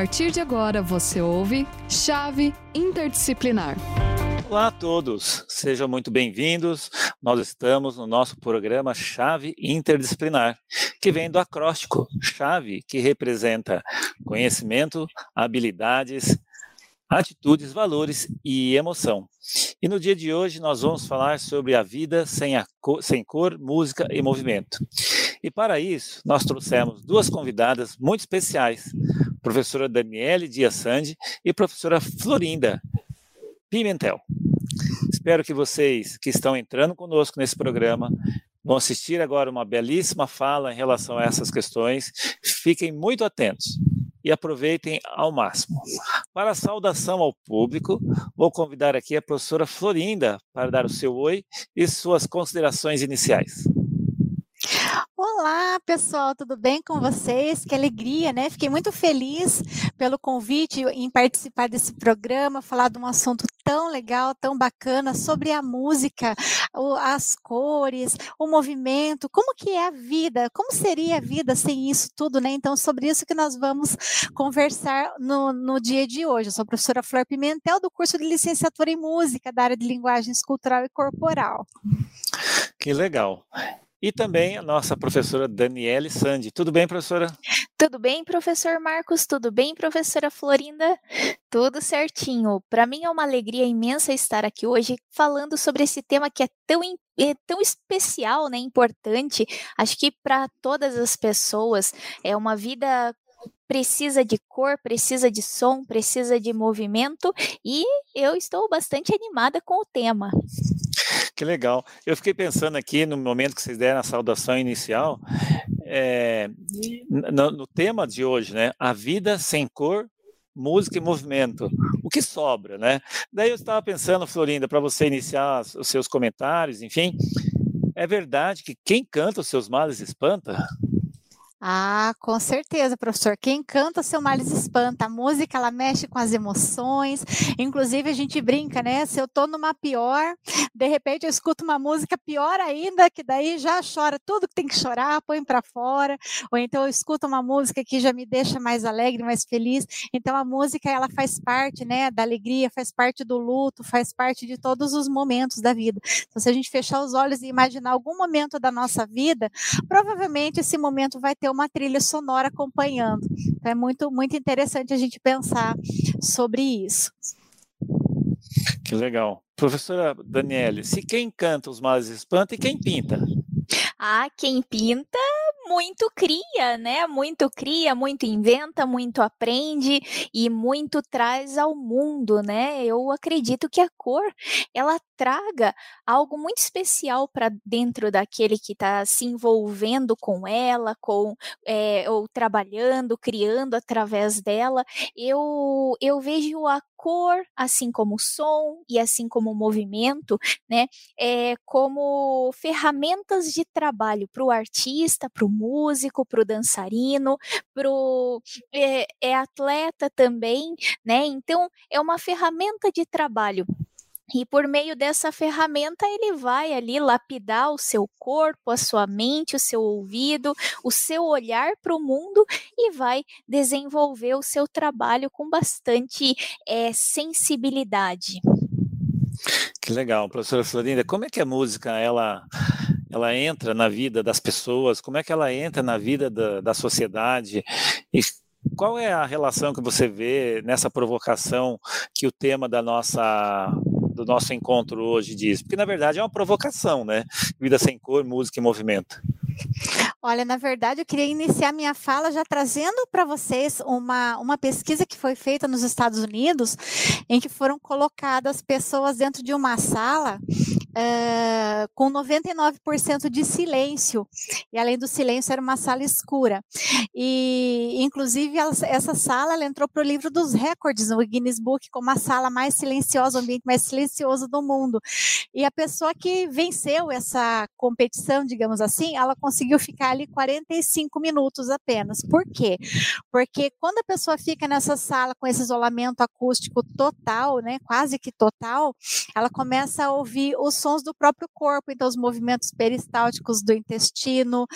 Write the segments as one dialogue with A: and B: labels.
A: partir de agora você ouve Chave Interdisciplinar.
B: Olá a todos, sejam muito bem-vindos. Nós estamos no nosso programa Chave Interdisciplinar, que vem do acróstico chave, que representa conhecimento, habilidades, atitudes, valores e emoção. E no dia de hoje nós vamos falar sobre a vida sem, a cor, sem cor, música e movimento. E para isso, nós trouxemos duas convidadas muito especiais, professora Daniele Dias Sandi e professora Florinda Pimentel. Espero que vocês que estão entrando conosco nesse programa vão assistir agora uma belíssima fala em relação a essas questões. Fiquem muito atentos e aproveitem ao máximo. Para a saudação ao público, vou convidar aqui a professora Florinda para dar o seu oi e suas considerações iniciais.
C: Olá, pessoal, tudo bem com vocês? Que alegria, né? Fiquei muito feliz pelo convite em participar desse programa, falar de um assunto tão legal, tão bacana sobre a música, as cores, o movimento, como que é a vida, como seria a vida sem isso tudo, né? Então, sobre isso que nós vamos conversar no, no dia de hoje. Eu sou a professora Flor Pimentel, do curso de licenciatura em música, da área de linguagens cultural e corporal.
B: Que legal. E também a nossa professora Daniele Sandi. Tudo bem, professora?
D: Tudo bem, professor Marcos? Tudo bem, professora Florinda? Tudo certinho. Para mim é uma alegria imensa estar aqui hoje falando sobre esse tema que é tão, é tão especial, né, importante. Acho que para todas as pessoas é uma vida precisa de cor, precisa de som, precisa de movimento e eu estou bastante animada com o tema.
B: Que legal. Eu fiquei pensando aqui no momento que vocês deram a saudação inicial, é, no, no, tema de hoje, né? A vida sem cor, música e movimento. O que sobra, né? Daí eu estava pensando, Florinda, para você iniciar os seus comentários, enfim, é verdade que quem canta os seus males espanta?
C: Ah, com certeza, professor. Quem canta seu males espanta. A música ela mexe com as emoções. Inclusive a gente brinca, né? Se eu tô numa pior, de repente eu escuto uma música pior ainda, que daí já chora tudo que tem que chorar, põe para fora. Ou então eu escuto uma música que já me deixa mais alegre, mais feliz. Então a música ela faz parte, né, da alegria, faz parte do luto, faz parte de todos os momentos da vida. Então se a gente fechar os olhos e imaginar algum momento da nossa vida, provavelmente esse momento vai ter uma trilha sonora acompanhando. Então é muito, muito interessante a gente pensar sobre isso.
B: Que legal. Professora Daniele, se quem canta os males espanta e quem pinta?
D: Ah, quem pinta muito cria, né? Muito cria, muito inventa, muito aprende e muito traz ao mundo, né? Eu acredito que a cor ela traga algo muito especial para dentro daquele que está se envolvendo com ela, com é, ou trabalhando, criando através dela. Eu eu vejo a cor, assim como o som e assim como o movimento, né, é, como ferramentas de trabalho para o artista, para o músico, para o dançarino, para o é, é atleta também, né? Então é uma ferramenta de trabalho e por meio dessa ferramenta, ele vai ali lapidar o seu corpo, a sua mente, o seu ouvido, o seu olhar para o mundo e vai desenvolver o seu trabalho com bastante é, sensibilidade.
B: Que legal, professora Florinda. Como é que a música ela, ela entra na vida das pessoas? Como é que ela entra na vida da, da sociedade? E qual é a relação que você vê nessa provocação que o tema da nossa do nosso encontro hoje diz? Porque, na verdade, é uma provocação, né? Vida sem cor, música e movimento.
C: Olha, na verdade, eu queria iniciar minha fala já trazendo para vocês uma, uma pesquisa que foi feita nos Estados Unidos, em que foram colocadas pessoas dentro de uma sala uh, com 99% de silêncio, e além do silêncio, era uma sala escura. E, inclusive, essa sala ela entrou para o livro dos recordes no Guinness Book como a sala mais silenciosa, o ambiente mais silencioso do mundo. E a pessoa que venceu essa competição, digamos assim, ela conseguiu ficar ali 45 minutos apenas. Por quê? Porque quando a pessoa fica nessa sala com esse isolamento acústico total, né, quase que total, ela começa a ouvir os sons do próprio corpo, então os movimentos peristálticos do intestino,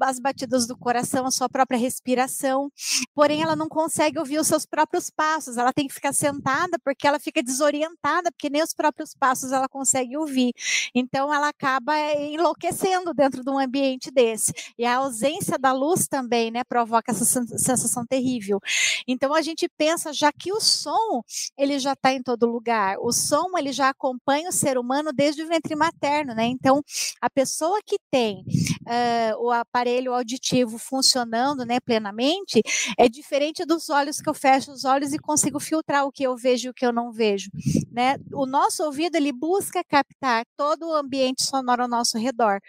C: as batidas do coração, a sua própria respiração. Porém, ela não consegue ouvir os seus próprios passos, ela tem que ficar sentada porque ela fica desorientada, porque nem os próprios passos ela consegue ouvir. Então, ela acaba enlouquecendo dentro de um ambiente desse. E a ausência da luz também, né, provoca essa sensação terrível. Então, a gente pensa já que o som, ele já está em todo lugar. O som, ele já acompanha o ser humano desde o ventre materno, né? Então, a pessoa que tem uh, o aparelho auditivo funcionando, né, plenamente, é diferente dos olhos que eu fecho os olhos e consigo filtrar o que eu vejo e o que eu não vejo, né? O nosso ouvido, ele busca captar todo o ambiente sonoro ao nosso redor.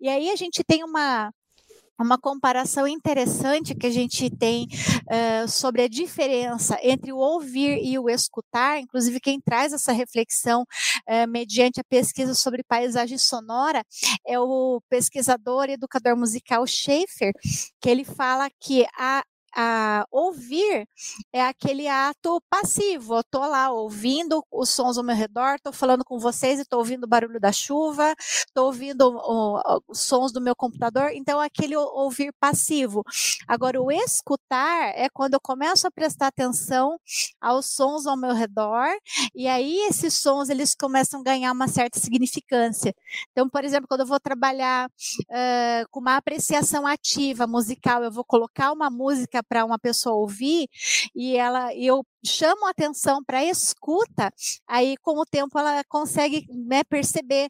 C: E aí a gente tem uma uma comparação interessante que a gente tem uh, sobre a diferença entre o ouvir e o escutar, inclusive quem traz essa reflexão uh, mediante a pesquisa sobre paisagem sonora é o pesquisador e educador musical Schaefer, que ele fala que a a ouvir é aquele ato passivo. Eu estou lá ouvindo os sons ao meu redor, estou falando com vocês e estou ouvindo o barulho da chuva, estou ouvindo os sons do meu computador. Então, aquele ouvir passivo. Agora, o escutar é quando eu começo a prestar atenção aos sons ao meu redor e aí esses sons eles começam a ganhar uma certa significância. Então, por exemplo, quando eu vou trabalhar uh, com uma apreciação ativa musical, eu vou colocar uma música para uma pessoa ouvir e ela eu chamo a atenção para a escuta, aí com o tempo ela consegue né, perceber,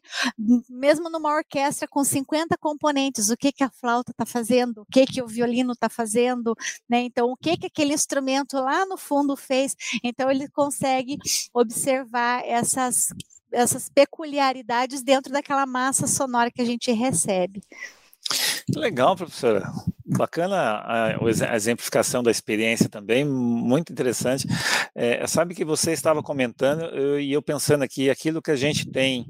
C: mesmo numa orquestra com 50 componentes, o que, que a flauta está fazendo, o que, que o violino está fazendo, né? Então, o que, que aquele instrumento lá no fundo fez. Então, ele consegue observar essas, essas peculiaridades dentro daquela massa sonora que a gente recebe.
B: Legal, professora. Bacana a, a, exemplificação da experiência também, muito interessante. É, sabe que você estava comentando eu, e eu pensando aqui, aquilo que a gente tem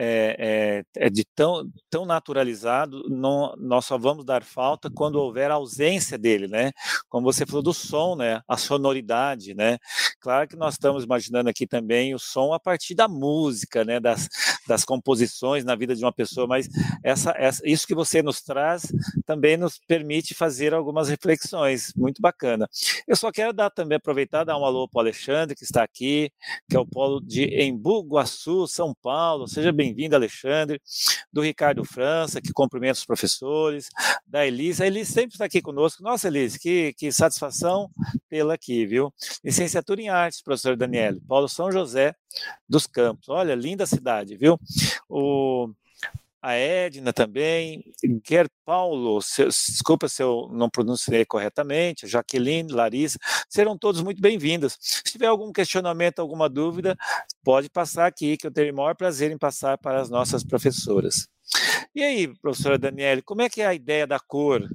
B: é, é, é, de tão, tão naturalizado, não, nós só vamos dar falta quando houver ausência dele, né? Como você falou do som, né? A sonoridade, né? Claro que nós estamos imaginando aqui também o som a partir da música, né? Das, das composições na vida de uma pessoa, mas essa, essa, isso que você nos traz também nos permite fazer algumas reflexões, muito bacana. Eu só quero dar também, aproveitar, dar um alô para o Alexandre, que está aqui, que é o polo de Embu Guaçu, São Paulo, seja bem bem-vindo, Alexandre, do Ricardo França, que cumprimenta os professores, da Elise. A Elise sempre está aqui conosco. Nossa, Elise, que, que satisfação tê-la aqui, viu? Licenciatura em Artes, professor Daniele, Paulo São José dos Campos. Olha, linda cidade, viu? O a Edna também, Ger Paulo, se, desculpa se eu não pronunciei corretamente, Jaqueline, Larissa, serão todos muito bem-vindos. Se tiver algum questionamento, alguma dúvida, pode passar aqui, que eu terei o maior prazer em passar para as nossas professoras. E aí, professora Daniele, como é que é a ideia da cor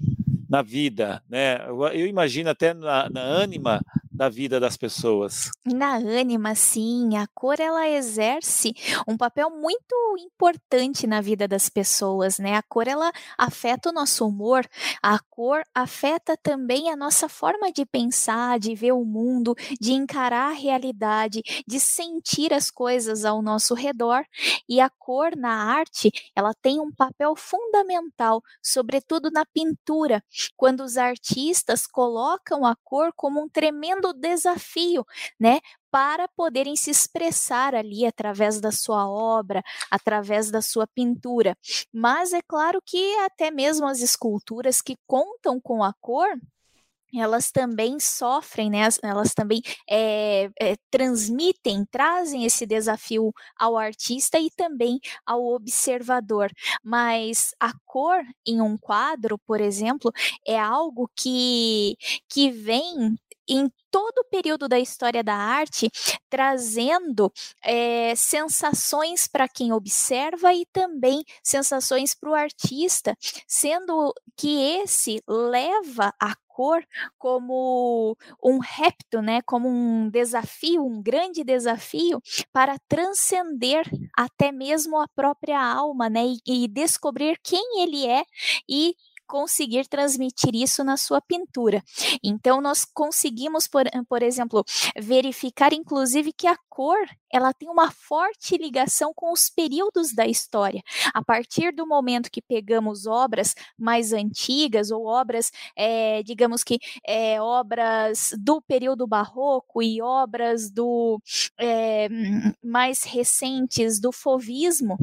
B: na vida? Né? Eu imagino até na, na ânima da vida das pessoas.
D: Na ânima, sim, a cor ela exerce um papel muito importante na vida das pessoas, né? A cor ela afeta o nosso humor, a cor afeta também a nossa forma de pensar, de ver o mundo, de encarar a realidade, de sentir as coisas ao nosso redor. E a cor na arte, ela tem um papel fundamental, sobretudo na pintura, quando os artistas colocam a cor como um tremendo desafio, né? Para poderem se expressar ali através da sua obra, através da sua pintura. Mas é claro que até mesmo as esculturas que contam com a cor, elas também sofrem, né? Elas também é, é, transmitem, trazem esse desafio ao artista e também ao observador. Mas a cor em um quadro, por exemplo, é algo que, que vem em todo o período da história da arte, trazendo é, sensações para quem observa e também sensações para o artista, sendo que esse leva a cor como um repto, né, como um desafio, um grande desafio para transcender até mesmo a própria alma, né, e, e descobrir quem ele é e conseguir transmitir isso na sua pintura. Então, nós conseguimos, por, por exemplo, verificar, inclusive, que a cor ela tem uma forte ligação com os períodos da história. A partir do momento que pegamos obras mais antigas ou obras, é, digamos que é, obras do período barroco e obras do é, mais recentes do fovismo,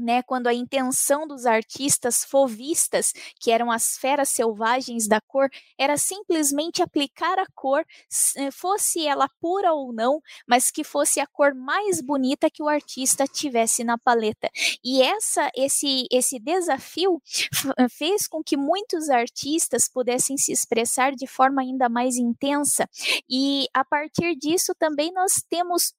D: né, quando a intenção dos artistas fovistas, que eram as feras selvagens da cor, era simplesmente aplicar a cor, eh, fosse ela pura ou não, mas que fosse a cor mais bonita que o artista tivesse na paleta. E essa esse esse desafio eh, fez com que muitos artistas pudessem se expressar de forma ainda mais intensa. E a partir disso também nós temos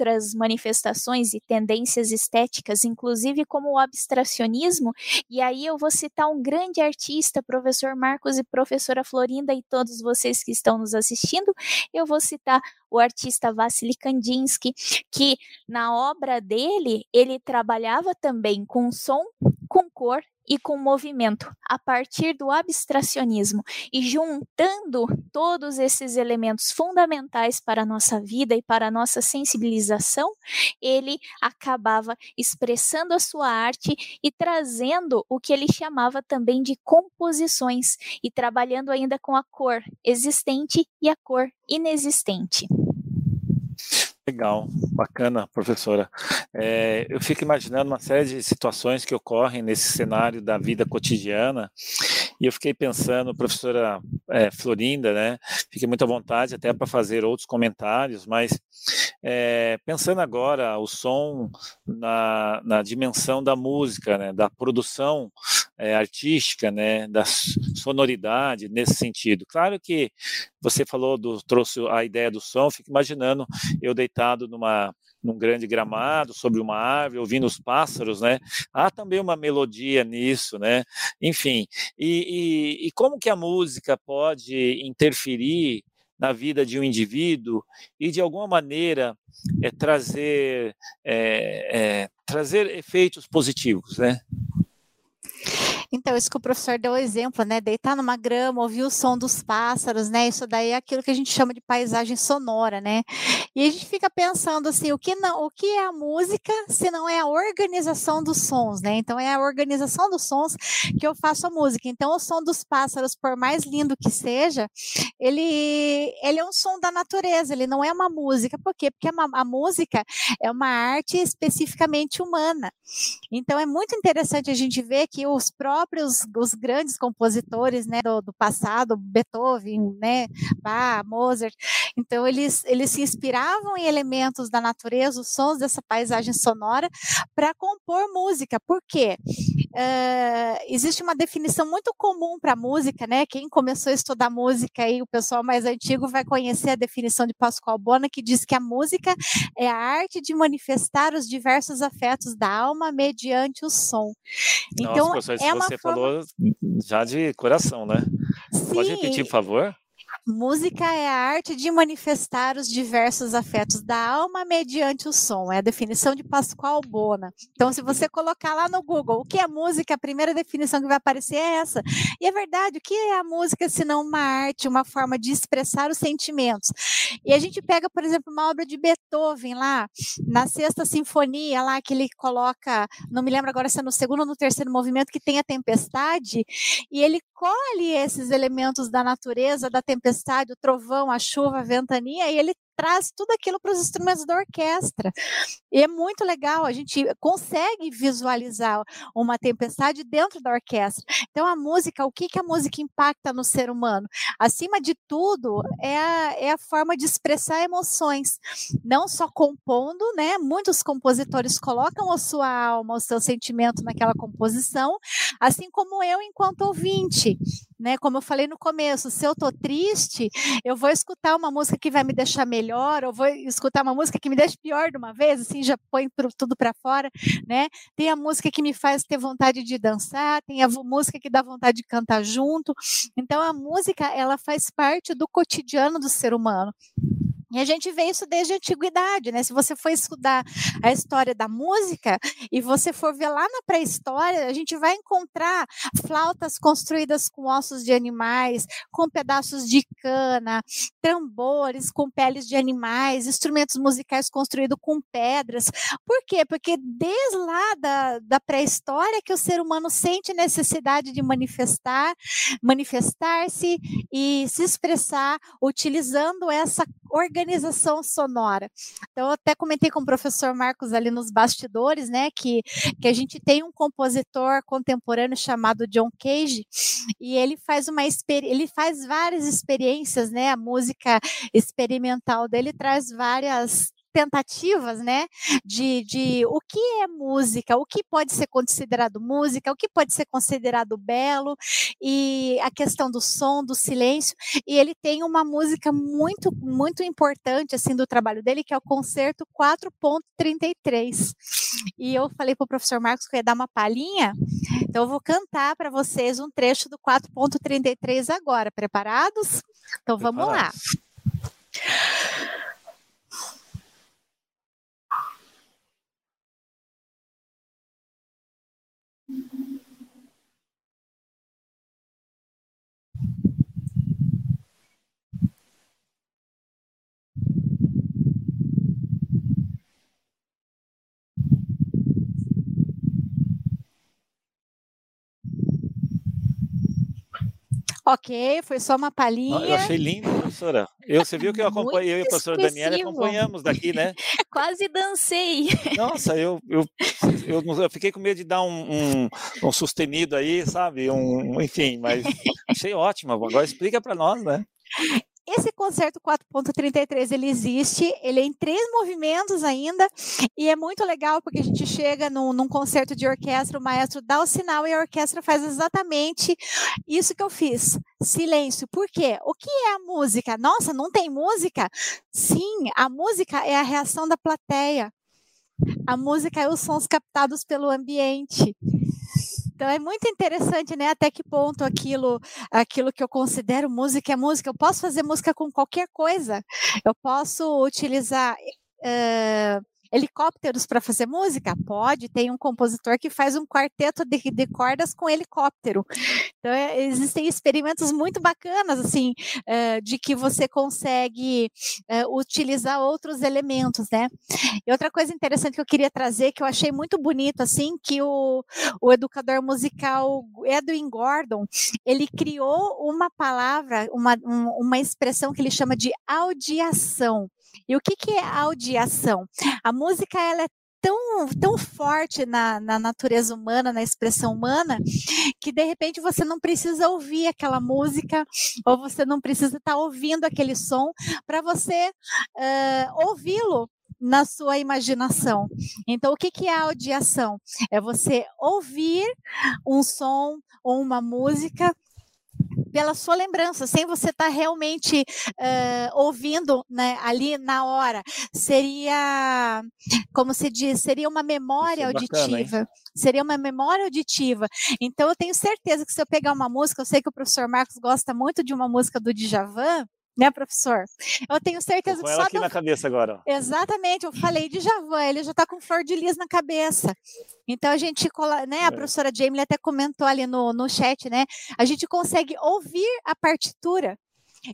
D: outras manifestações e tendências estéticas, inclusive como o abstracionismo, e aí eu vou citar um grande artista, professor Marcos e professora Florinda e todos vocês que estão nos assistindo, eu vou citar o artista Vassily Kandinsky, que na obra dele, ele trabalhava também com som, com cor e com movimento, a partir do abstracionismo e juntando todos esses elementos fundamentais para a nossa vida e para a nossa sensibilização, ele acabava expressando a sua arte e trazendo o que ele chamava também de composições e trabalhando ainda com a cor existente e a cor inexistente.
B: Legal, bacana, professora. É, eu fico imaginando uma série de situações que ocorrem nesse cenário da vida cotidiana e eu fiquei pensando, professora é, Florinda, né? Fiquei muito à vontade até para fazer outros comentários, mas é, pensando agora o som na, na dimensão da música, né? Da produção é, artística, né? Da sonoridade nesse sentido. Claro que você falou do trouxe a ideia do som, fico imaginando eu deitado numa num grande gramado, sobre uma árvore, ouvindo os pássaros, né? Há também uma melodia nisso, né? Enfim, e, e, e como que a música pode interferir na vida de um indivíduo e de alguma maneira é, trazer é, é, trazer efeitos positivos, né?
C: Então, isso que o professor deu o exemplo, né? Deitar numa grama, ouvir o som dos pássaros, né? Isso daí é aquilo que a gente chama de paisagem sonora, né? E a gente fica pensando assim, o que não, o que é a música se não é a organização dos sons, né? Então é a organização dos sons que eu faço a música. Então o som dos pássaros, por mais lindo que seja, ele ele é um som da natureza, ele não é uma música. Por quê? Porque a, a música é uma arte especificamente humana. Então é muito interessante a gente ver que os próprios os grandes compositores né, do, do passado, Beethoven, né, Bach, Mozart, então eles, eles se inspiravam em elementos da natureza, os sons dessa paisagem sonora, para compor música. Por quê? Uh, existe uma definição muito comum para música, né? Quem começou a estudar música aí, o pessoal mais antigo vai conhecer a definição de Pascoal Bona, que diz que a música é a arte de manifestar os diversos afetos da alma mediante o som.
B: Então, Nossa, é uma você forma... falou já de coração, né? Sim. Pode repetir, por favor?
C: Música é a arte de manifestar os diversos afetos da alma mediante o som. É a definição de Pascoal Bona. Então, se você colocar lá no Google o que é música, a primeira definição que vai aparecer é essa. E é verdade, o que é a música se não uma arte, uma forma de expressar os sentimentos? E a gente pega, por exemplo, uma obra de Beethoven lá, na Sexta Sinfonia, lá que ele coloca, não me lembro agora se é no segundo ou no terceiro movimento, que tem a tempestade, e ele colhe esses elementos da natureza, da tempestade, o trovão, a chuva, a ventania, e ele traz tudo aquilo para os instrumentos da orquestra. E é muito legal, a gente consegue visualizar uma tempestade dentro da orquestra. Então, a música, o que, que a música impacta no ser humano? Acima de tudo, é a, é a forma de expressar emoções, não só compondo, né? Muitos compositores colocam a sua alma, o seu sentimento naquela composição, assim como eu, enquanto ouvinte né? Como eu falei no começo, se eu tô triste, eu vou escutar uma música que vai me deixar melhor, ou vou escutar uma música que me deixa pior de uma vez, assim, já põe tudo para fora, né? Tem a música que me faz ter vontade de dançar, tem a música que dá vontade de cantar junto. Então a música, ela faz parte do cotidiano do ser humano. E a gente vê isso desde a antiguidade, né? Se você for estudar a história da música e você for ver lá na pré-história, a gente vai encontrar flautas construídas com ossos de animais, com pedaços de cana, tambores com peles de animais, instrumentos musicais construídos com pedras. Por quê? Porque desde lá da, da pré-história que o ser humano sente necessidade de manifestar, manifestar-se e se expressar utilizando essa organização sonora. Então, eu até comentei com o professor Marcos ali nos bastidores, né, que, que a gente tem um compositor contemporâneo chamado John Cage, e ele faz uma ele faz várias experiências, né, a música experimental dele traz várias tentativas, né, de, de o que é música, o que pode ser considerado música, o que pode ser considerado belo, e a questão do som, do silêncio, e ele tem uma música muito, muito importante, assim, do trabalho dele, que é o Concerto 4.33, e eu falei para o professor Marcos que eu ia dar uma palhinha, então eu vou cantar para vocês um trecho do 4.33 agora, preparados? Então vamos lá. Thank you. Ok, foi só uma palhinha.
B: Eu achei lindo, professora. Eu, você viu que eu acompanhei, eu e a professora Daniela acompanhamos daqui, né?
D: Quase dancei.
B: Nossa, eu, eu, eu, eu, fiquei com medo de dar um, um, um sustenido aí, sabe? Um, enfim, mas achei ótimo. Agora explica para nós, né?
C: Esse concerto 4.33 ele existe, ele é em três movimentos ainda, e é muito legal porque a gente chega num, num, concerto de orquestra, o maestro dá o sinal e a orquestra faz exatamente isso que eu fiz. Silêncio. Por quê? O que é a música? Nossa, não tem música? Sim, a música é a reação da plateia. A música é os sons captados pelo ambiente. Então é muito interessante, né? Até que ponto aquilo, aquilo que eu considero música é música. Eu posso fazer música com qualquer coisa. Eu posso utilizar uh, helicópteros para fazer música? Pode, tem um compositor que faz um quarteto de, de cordas com helicóptero. Então, é, existem experimentos muito bacanas, assim, uh, de que você consegue uh, utilizar outros elementos, né? E outra coisa interessante que eu queria trazer, que eu achei muito bonito, assim, que o, o educador musical Edwin Gordon, ele criou uma palavra, uma, um, uma expressão que ele chama de audiação. E o que, que é audiação? A música ela é tão, tão forte na, na natureza humana, na expressão humana, que de repente você não precisa ouvir aquela música, ou você não precisa estar tá ouvindo aquele som para você uh, ouvi-lo na sua imaginação. Então, o que, que é a audiação? É você ouvir um som ou uma música pela sua lembrança, sem você estar tá realmente uh, ouvindo né, ali na hora. Seria, como se diz, seria uma memória é auditiva. Bacana, seria uma memória auditiva. Então, eu tenho certeza que se eu pegar uma música, eu sei que o professor Marcos gosta muito de uma música do Djavan, né, professor? Eu tenho certeza
B: que só aqui
C: do...
B: na cabeça agora.
C: Exatamente, eu falei de Javan, ele já está com flor de lis na cabeça. Então a gente, né, a é. professora Jamie até comentou ali no, no chat, né? A gente consegue ouvir a partitura.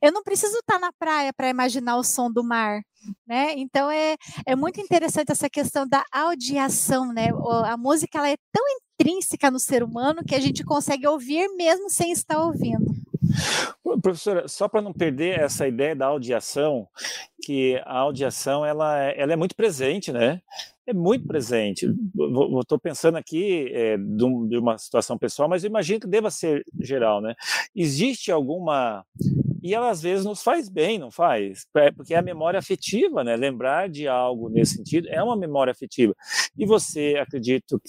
C: Eu não preciso estar tá na praia para imaginar o som do mar, né? Então é, é muito interessante essa questão da audiação, né? A música ela é tão intrínseca no ser humano que a gente consegue ouvir mesmo sem estar ouvindo.
B: Professora, só para não perder essa ideia da audiação, que a audiação ela, é, ela é muito presente, né? É muito presente. Estou pensando aqui é, de uma situação pessoal, mas imagino que deva ser geral, né? Existe alguma e ela às vezes nos faz bem, não faz? É, porque é a memória afetiva, né? Lembrar de algo nesse sentido é uma memória afetiva. E você, acredito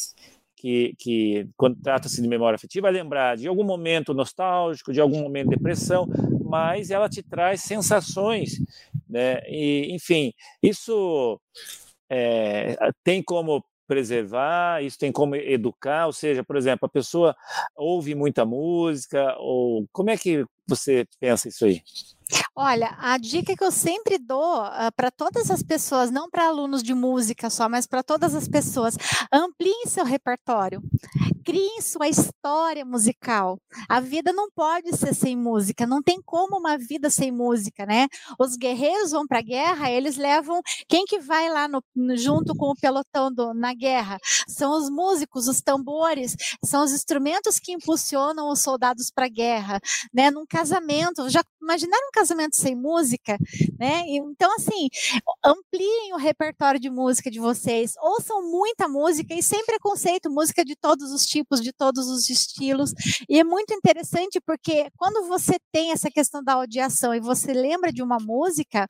B: que, que quando trata-se de memória afetiva, é lembrar de algum momento nostálgico, de algum momento de depressão, mas ela te traz sensações, né? E, enfim, isso é, tem como preservar, isso tem como educar, ou seja, por exemplo, a pessoa ouve muita música, ou como é que você pensa isso aí?
C: Olha, a dica que eu sempre dou uh, para todas as pessoas, não para alunos de música só, mas para todas as pessoas, ampliem seu repertório, criem sua história musical. A vida não pode ser sem música, não tem como uma vida sem música, né? Os guerreiros vão para a guerra, eles levam quem que vai lá no, junto com o pelotão do, na guerra? São os músicos, os tambores, são os instrumentos que impulsionam os soldados para a guerra, né? Num casamento, já imaginaram um casamento sem música, né? Então, assim, ampliem o repertório de música de vocês, ouçam muita música e sem preconceito, música de todos os tipos, de todos os estilos. E é muito interessante porque quando você tem essa questão da audiação e você lembra de uma música,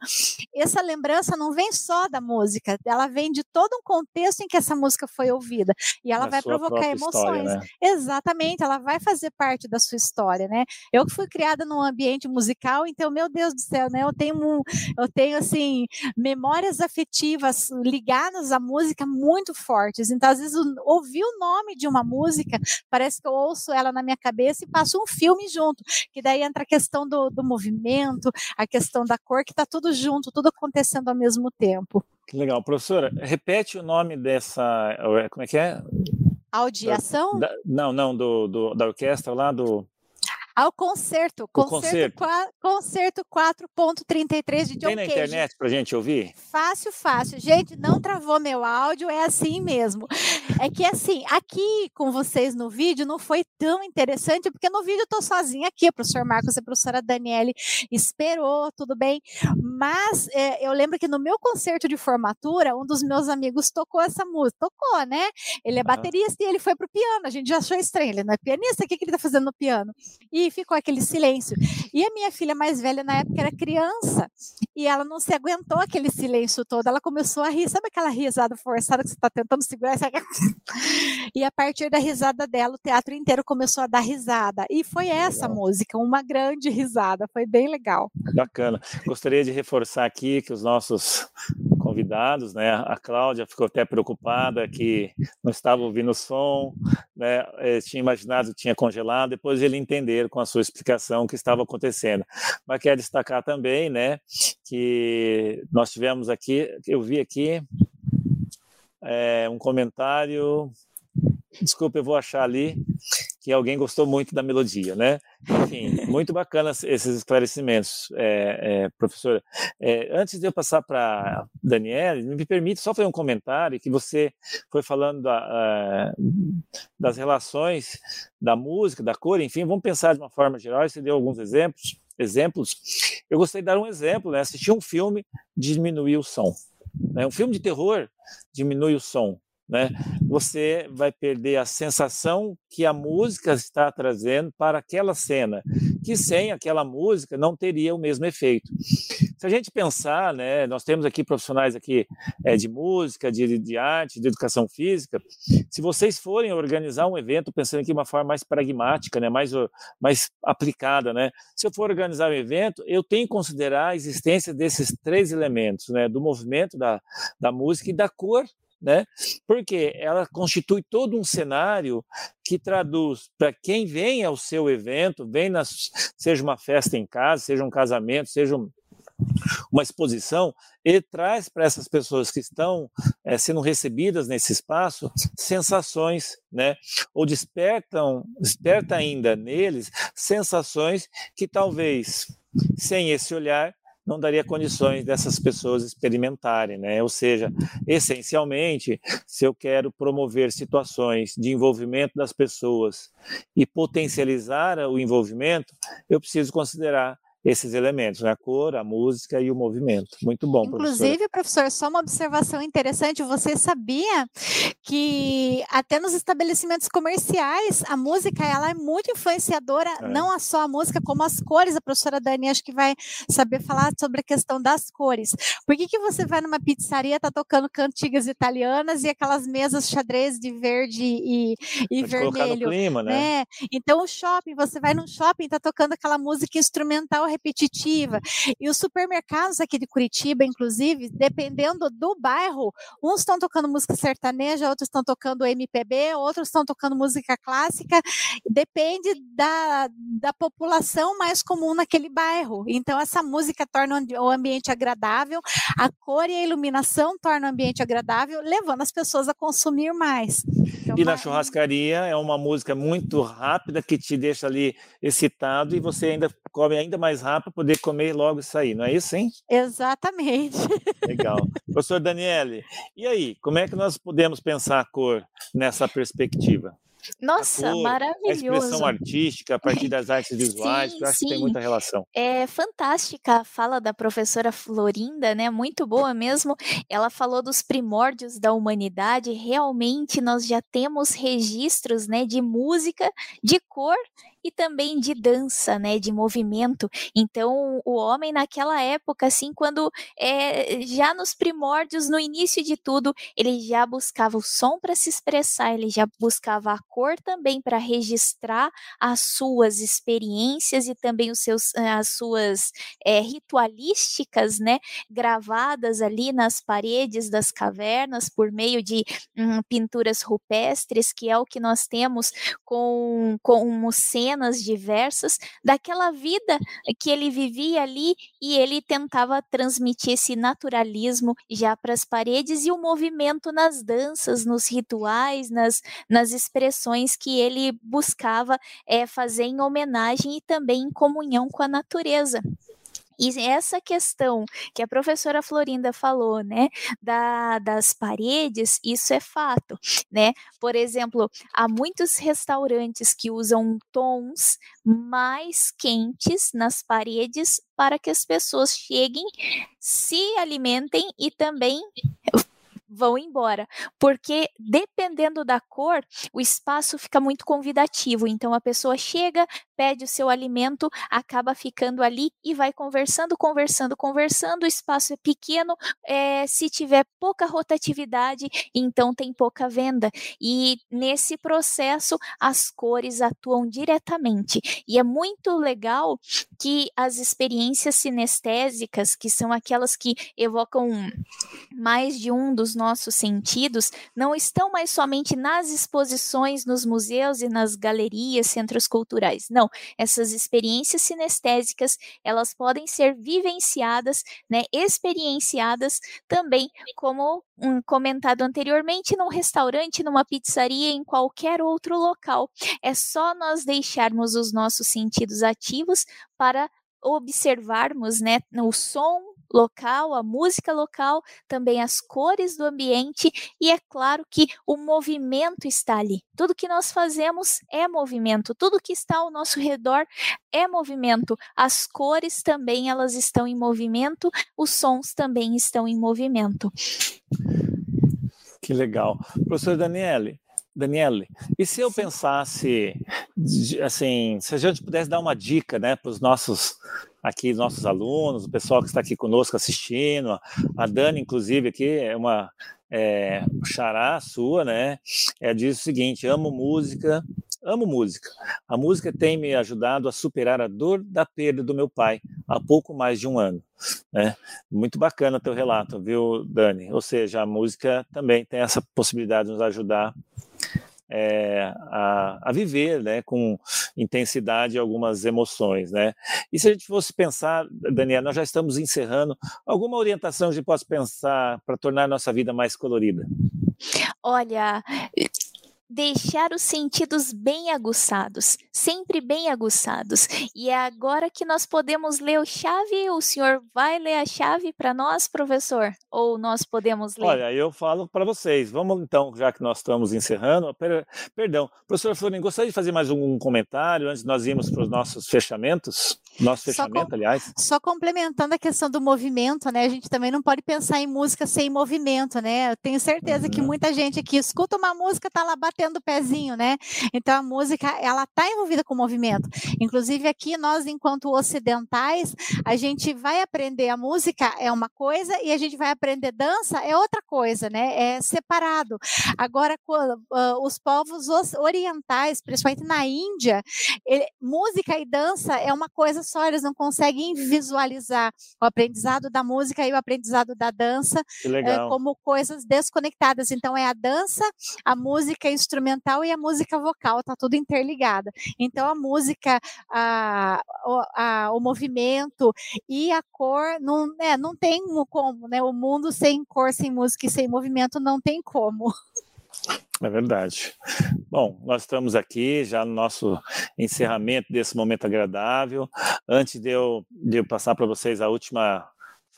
C: essa lembrança não vem só da música, ela vem de todo um contexto em que essa música foi ouvida. E ela vai provocar emoções. História, né? Exatamente, ela vai fazer parte da sua história, né? Eu que fui criada num ambiente musical, então, meu Deus do céu, né? Eu tenho, um, eu tenho assim, memórias afetivas ligadas à música muito fortes. Então, às vezes, ouvir o nome de uma música, parece que eu ouço ela na minha cabeça e passo um filme junto, que daí entra a questão do, do movimento, a questão da cor, que está tudo junto, tudo acontecendo ao mesmo tempo.
B: Que legal. Professora, repete o nome dessa. Como é que é?
C: Audiação?
B: Da, não, não, do, do, da orquestra lá do.
C: Ao concerto, concerto, concerto 4.33 de John
B: Tem na
C: Cage.
B: internet para gente ouvir?
C: Fácil, fácil. Gente, não travou meu áudio, é assim mesmo. É que assim, aqui com vocês no vídeo não foi tão interessante, porque no vídeo eu tô sozinha aqui, o professor Marcos e a professora Daniele esperou, tudo bem. Mas é, eu lembro que no meu concerto de formatura, um dos meus amigos tocou essa música. Tocou, né? Ele é baterista e ele foi pro piano. A gente já achou estranho, ele não é pianista, o que, que ele tá fazendo no piano? E ficou aquele silêncio. E a minha filha mais velha na época era criança e ela não se aguentou aquele silêncio todo. Ela começou a rir, sabe aquela risada forçada que você está tentando segurar? E a partir da risada dela, o teatro inteiro começou a dar risada. E foi essa música, uma grande risada. Foi bem legal.
B: Bacana. Gostaria de reforçar aqui que os nossos convidados, né? A Cláudia ficou até preocupada que não estava ouvindo o som, né? Eh, tinha imaginado que tinha congelado. Depois ele entender com a sua explicação o que estava acontecendo. Mas quero destacar também, né? Que nós tivemos aqui, eu vi aqui é, um comentário. Desculpa, eu vou achar ali que alguém gostou muito da melodia, né? Enfim, muito bacana esses esclarecimentos, é, é, professora. É, antes de eu passar para Daniela, me permite só fazer um comentário que você foi falando da, das relações da música, da cor, enfim, vamos pensar de uma forma geral. Você deu alguns exemplos. Exemplos. Eu gostaria de dar um exemplo, né? Assistir um filme diminuir o som. Né? Um filme de terror diminui o som né? Você vai perder a sensação que a música está trazendo para aquela cena, que sem aquela música não teria o mesmo efeito. Se a gente pensar, né, nós temos aqui profissionais aqui é, de música, de, de arte, de educação física. Se vocês forem organizar um evento pensando aqui de uma forma mais pragmática, né, mais, mais aplicada, né, se eu for organizar um evento, eu tenho que considerar a existência desses três elementos, né, do movimento da, da música e da cor né? Porque ela constitui todo um cenário que traduz para quem vem ao seu evento, vem nas, seja uma festa em casa, seja um casamento, seja um, uma exposição, ele traz para essas pessoas que estão é, sendo recebidas nesse espaço sensações, né? Ou despertam, desperta ainda neles sensações que talvez sem esse olhar não daria condições dessas pessoas experimentarem, né? Ou seja, essencialmente, se eu quero promover situações de envolvimento das pessoas e potencializar o envolvimento, eu preciso considerar esses elementos, né? a cor, a música e o movimento. Muito bom,
C: Inclusive, professor, só uma observação interessante, você sabia que até nos estabelecimentos comerciais, a música ela é muito influenciadora, é. não só a música, como as cores. A professora Dani acho que vai saber falar sobre a questão das cores. Por que, que você vai numa pizzaria, tá tocando cantigas italianas e aquelas mesas xadrez de verde e, e vermelho?
B: Clima, né?
C: né? Então, o shopping, você vai num shopping, tá tocando aquela música instrumental repetitiva. E os supermercados aqui de Curitiba, inclusive, dependendo do bairro, uns estão tocando música sertaneja, outros estão tocando MPB, outros estão tocando música clássica. Depende da, da população mais comum naquele bairro. Então, essa música torna o ambiente agradável, a cor e a iluminação tornam o ambiente agradável, levando as pessoas a consumir mais.
B: Então, e na churrascaria é uma música muito rápida que te deixa ali excitado e você ainda come ainda mais rápido para poder comer logo e sair, não é isso, hein?
C: Exatamente.
B: Legal. Professor Daniele, e aí, como é que nós podemos pensar a cor nessa perspectiva?
D: Nossa, cor, maravilhoso. A
B: expressão artística a partir das artes visuais, sim, que eu acho sim. que tem muita relação.
D: É fantástica a fala da professora Florinda, né? Muito boa mesmo. Ela falou dos primórdios da humanidade. Realmente nós já temos registros, né, de música, de cor e também de dança, né, de movimento. Então, o homem naquela época, assim, quando é, já nos primórdios, no início de tudo, ele já buscava o som para se expressar, ele já buscava a cor também para registrar as suas experiências e também os seus, eh, as suas é, ritualísticas, né, gravadas ali nas paredes das cavernas por meio de hum, pinturas rupestres, que é o que nós temos com como cena cenas diversas daquela vida que ele vivia ali e ele tentava transmitir esse naturalismo já para as paredes e o movimento nas danças, nos rituais, nas, nas expressões que ele buscava é, fazer em homenagem e também em comunhão com a natureza. E essa questão que a professora Florinda falou, né, da, das paredes, isso é fato, né? Por exemplo, há muitos restaurantes que usam tons mais quentes nas paredes para que as pessoas cheguem, se alimentem e também vão embora, porque dependendo da cor, o espaço fica muito convidativo. Então a pessoa chega, pede o seu alimento, acaba ficando ali e vai conversando, conversando, conversando. O espaço é pequeno, é, se tiver pouca rotatividade, então tem pouca venda. E nesse processo, as cores atuam diretamente. E é muito legal que as experiências sinestésicas, que são aquelas que evocam mais de um dos nossos sentidos, não estão mais somente nas exposições, nos museus e nas galerias, centros culturais. Não, essas experiências sinestésicas, elas podem ser vivenciadas, né, experienciadas também, como um, comentado anteriormente, num restaurante, numa pizzaria, em qualquer outro local. É só nós deixarmos os nossos sentidos ativos para observarmos né, o som, local, a música local, também as cores do ambiente e é claro que o movimento está ali. Tudo que nós fazemos é movimento, tudo que está ao nosso redor é movimento. As cores também elas estão em movimento, os sons também estão em movimento.
B: Que legal. Professor Daniele, Daniele, e se eu pensasse, assim, se a gente pudesse dar uma dica, né, para os nossos aqui, nossos alunos, o pessoal que está aqui conosco assistindo, a Dani, inclusive, aqui é uma é, xará sua, né? É, diz o seguinte: amo música, amo música. A música tem me ajudado a superar a dor da perda do meu pai há pouco mais de um ano. Né? Muito bacana teu relato, viu, Dani? Ou seja, a música também tem essa possibilidade de nos ajudar é, a, a, viver né, com intensidade algumas emoções. Né? E se a gente fosse pensar, Daniela, nós já estamos encerrando, alguma orientação a gente possa pensar para tornar a nossa vida mais colorida?
D: Olha, deixar os sentidos bem aguçados, sempre bem aguçados. E é agora que nós podemos ler o chave. O senhor vai ler a chave para nós, professor? Ou nós podemos ler?
B: Olha, eu falo para vocês. Vamos então, já que nós estamos encerrando. Per perdão, professor Florin, gostaria de fazer mais um comentário antes de nós irmos para os nossos fechamentos? Nosso fechamento, aliás.
C: Só complementando a questão do movimento, né? A gente também não pode pensar em música sem movimento, né? Eu tenho certeza uhum. que muita gente aqui escuta uma música, tá lá batendo batendo o pezinho, né? Então a música ela está envolvida com o movimento. Inclusive aqui nós, enquanto ocidentais, a gente vai aprender a música é uma coisa e a gente vai aprender dança é outra coisa, né? É separado. Agora os povos orientais, principalmente na Índia, música e dança é uma coisa só. Eles não conseguem visualizar o aprendizado da música e o aprendizado da dança como coisas desconectadas. Então é a dança, a música instrumental e a música vocal, tá tudo interligada. Então a música, a, a, o movimento e a cor não, é, não tem como, né? O mundo sem cor, sem música e sem movimento não tem como.
B: É verdade. Bom, nós estamos aqui já no nosso encerramento desse momento agradável. Antes de eu, de eu passar para vocês a última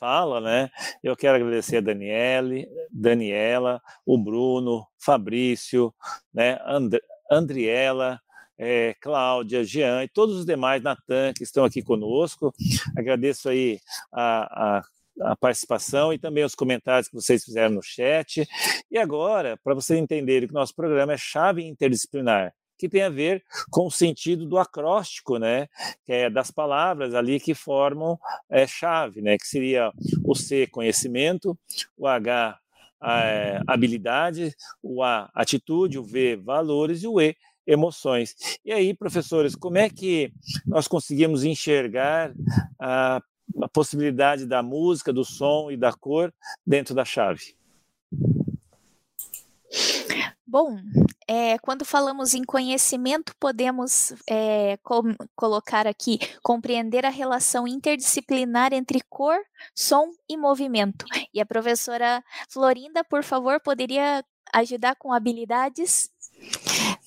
B: fala, né? Eu quero agradecer a Daniele, Daniela, o Bruno, Fabrício, né? And, Andriela, é, Cláudia, Jean e todos os demais, Natan, que estão aqui conosco. Agradeço aí a, a a participação e também os comentários que vocês fizeram no chat. E agora, para vocês entenderem que o nosso programa é chave interdisciplinar, que tem a ver com o sentido do acróstico, né? Que é das palavras ali que formam é, chave, né? Que seria o C, conhecimento, o H, é, habilidade, o A, atitude, o V, valores e o E, emoções. E aí, professores, como é que nós conseguimos enxergar a, a possibilidade da música, do som e da cor dentro da chave?
D: Bom, é, quando falamos em conhecimento, podemos é, colocar aqui compreender a relação interdisciplinar entre cor, som e movimento. E a professora Florinda, por favor, poderia ajudar com habilidades?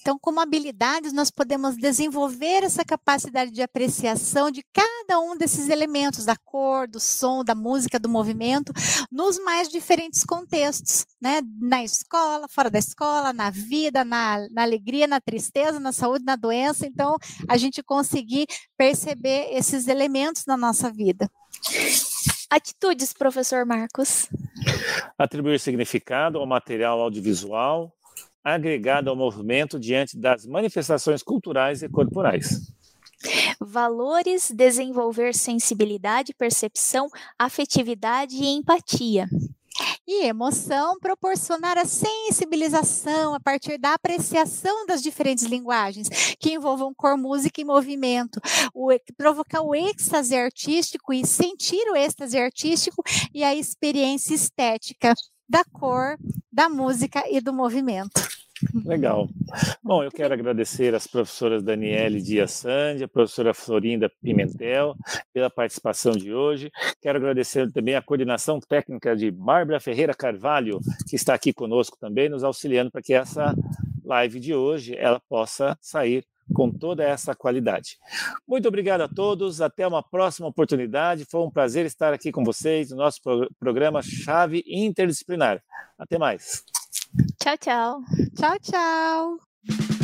C: Então, como habilidades, nós podemos desenvolver essa capacidade de apreciação de cada um desses elementos, da cor, do som, da música, do movimento, nos mais diferentes contextos, né? Na escola, fora da escola, na vida, na, na alegria, na tristeza, na saúde, na doença. Então, a gente conseguir perceber esses elementos na nossa vida.
D: Atitudes, professor Marcos.
B: Atribuir significado ao material audiovisual, agregado ao movimento diante das manifestações culturais e corporais.
D: Valores, desenvolver sensibilidade, percepção, afetividade e empatia.
C: E emoção, proporcionar a sensibilização a partir da apreciação das diferentes linguagens, que envolvam cor, música e movimento. O, provocar o êxtase artístico e sentir o êxtase artístico e a experiência estética da cor, da música e do movimento.
B: Legal. Bom, eu quero agradecer às professoras Daniele Dias Sandy, a professora Florinda Pimentel, pela participação de hoje. Quero agradecer também a coordenação técnica de Bárbara Ferreira Carvalho, que está aqui conosco também, nos auxiliando para que essa live de hoje ela possa sair com toda essa qualidade. Muito obrigado a todos, até uma próxima oportunidade. Foi um prazer estar aqui com vocês no nosso programa Chave Interdisciplinar. Até mais.
D: Tchau, tchau.
C: Tchau, tchau.